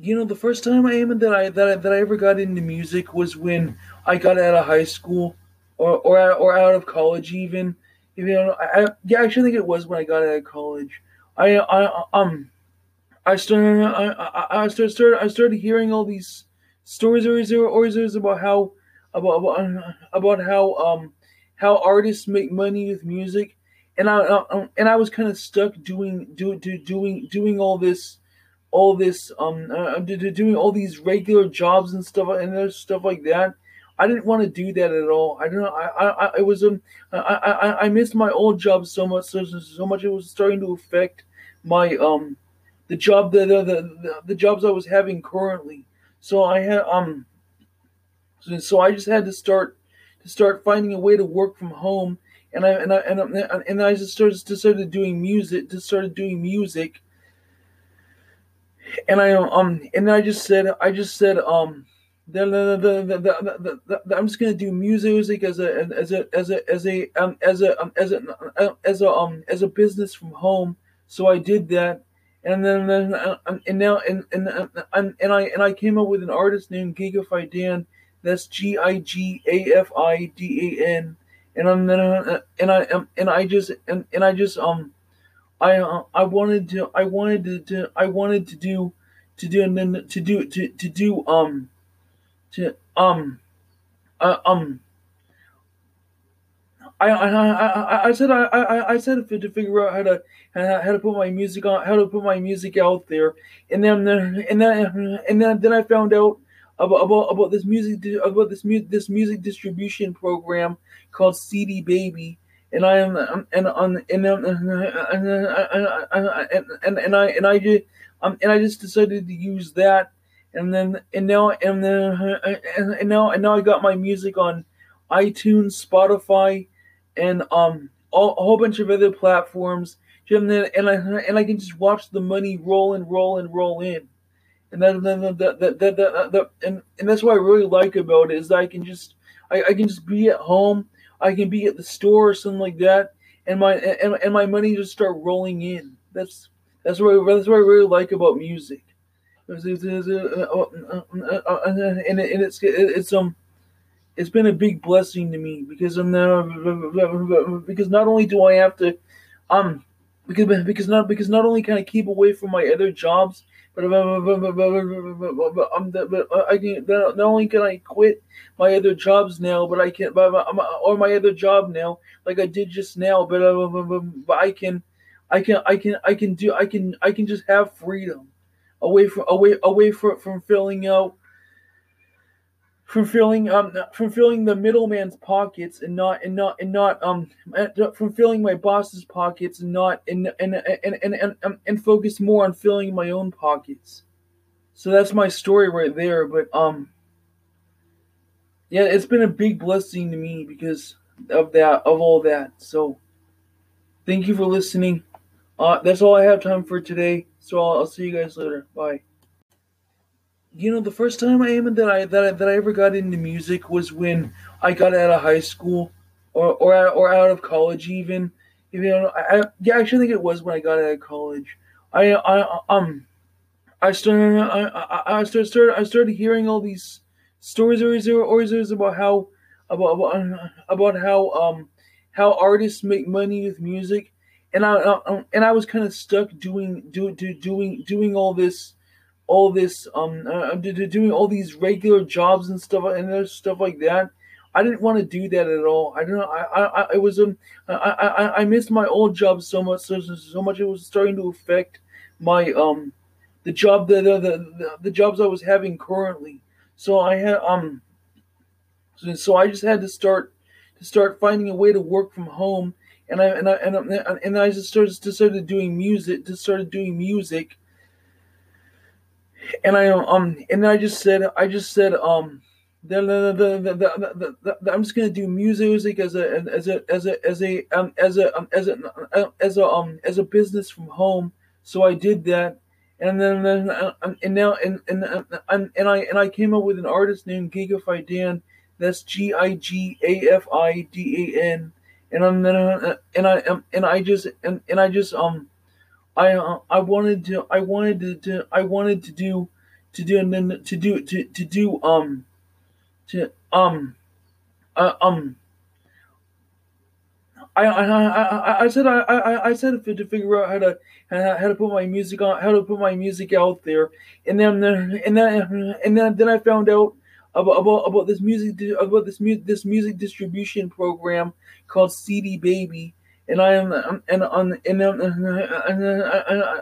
You know, the first time I am that I that I, that I ever got into music was when I got out of high school, or or out, or out of college even. You know, I, I yeah, I actually think it was when I got out of college. I I um I started I I, I started, started I started hearing all these stories or stories about how about about about how um how artists make money with music, and I, I and I was kind of stuck doing do, do doing doing all this all this um uh, doing all these regular jobs and stuff and stuff like that. I didn't want to do that at all. I don't know. I I, I was um I, I I missed my old job so much so, so much it was starting to affect my um the job the the, the the jobs I was having currently. So I had um so, so I just had to start to start finding a way to work from home and I and I and, I, and I just started just started doing music just started doing music and I um and I just said I just said um the, the, the, the, the, the, I'm just gonna do music as a as a as a as a um, as a um, as a as a um as a business from home. So I did that, and then then and now and and and, and I and I came up with an artist named Gigafidan. That's G I G A F I D A N, and I'm then and I and I just and, and I just um I uh, I wanted to I wanted to, to I wanted to do to do and then to do to to do um to um uh, um I, I, I, I said I, I, I said to figure out how to how to put my music on how to put my music out there. And then and then and then then I found out about about, about this music about this music this music distribution program called CD Baby and I am um, and on and um, uh, uh, uh, and and and I and I just um and I just decided to use that and then and now and then and now and now I got my music on iTunes, Spotify, and um all, a whole bunch of other platforms. And then and I and I can just watch the money roll and roll and roll in. And that, that, that, that, that, that and, and that's what I really like about it is that I can just I, I can just be at home I can be at the store or something like that, and my and, and my money just start rolling in. That's that's what I, that's what I really like about music. And it's it's um it's been a big blessing to me because I'm now because not only do I have to um because because not because not only can I keep away from my other jobs but, I can not only can I quit my other jobs now, but I can, or my other job now, like I did just now. But, but I can, I can, I can, I can do, I can, I can just have freedom away from away away from from filling out from filling um from filling the middleman's pockets and not and not and not um from filling my boss's pockets and not and and and and and, and, and focus more on filling my own pockets. So that's my story right there. But um yeah, it's been a big blessing to me because of that of all that. So thank you for listening. Uh, that's all I have time for today. So I'll, I'll see you guys later. Bye you know, the first time I that I that I, that I ever got into music was when I got out of high school, or or out, or out of college even. You know, I, I yeah, I actually think it was when I got out of college. I I um I started I I, started, started I started hearing all these stories or stories about how about about about how um how artists make money with music, and I, I and I was kind of stuck doing do, do doing doing all this all this um uh, doing all these regular jobs and stuff and stuff like that. I didn't want to do that at all. I don't know. I I, I was um I, I I missed my old job so much so, so much it was starting to affect my um the job the the, the the jobs I was having currently. So I had um so, so I just had to start to start finding a way to work from home and I and I and I, and I just started just started doing music just started doing music and I um and I just said I just said um the, the, the, the, I'm just gonna do music as a as a as a as a um as a um, as a as a um as a business from home. So I did that, and then then and now and and and and I and I came up with an artist named Gigafidan. That's G I G A F I D A N, and I'm then and I and I just and, and I just um I uh, I wanted to I wanted to, to I wanted to do to do and then to do to to do um to um uh, um I, I, I, I said I, I, I said to figure out how to how to put my music on how to put my music out there. And then and then and then then I found out about about, about this music about this music this music distribution program called CD Baby and I am and on and and I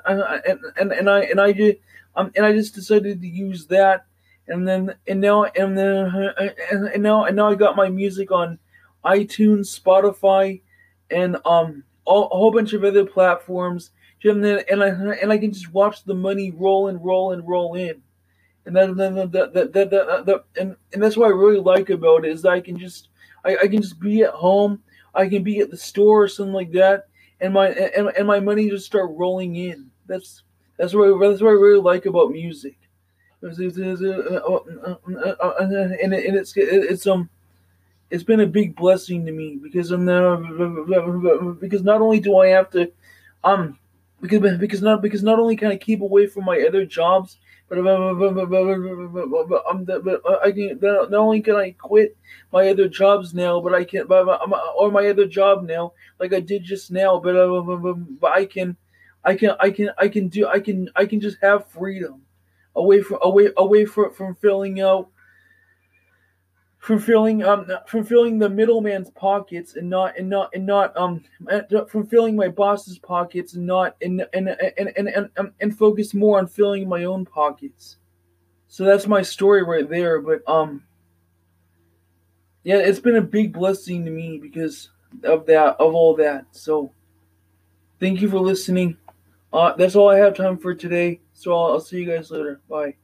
and I and I and I just um and I just decided to use that and then and now and then and now and now I got my music on iTunes, Spotify, and um all, a whole bunch of other platforms. And then and I and I can just watch the money roll and roll and roll in, and then that that that, that, that, that and and that's what I really like about it is I can just I, I can just be at home, I can be at the store or something like that, and my and, and my money just start rolling in. That's that's what I, that's what I really like about music. And, it's it's um it's been a big blessing to me because I'm now because not only do I have to um because because not because not only can I keep away from my other jobs, but, but, but I can not only can I quit my other jobs now, but I can but, or my other job now, like I did just now, uh, but, but I can I can I can I can do I can I can just have freedom away from away away from from filling out from filling um from filling the middleman's pockets and not and not and not um from filling my boss's pockets and not and and and and and, and, and focus more on filling my own pockets. So that's my story right there. But um yeah, it's been a big blessing to me because of that of all that. So thank you for listening. Uh, that's all I have time for today. So I'll, I'll see you guys later. Bye.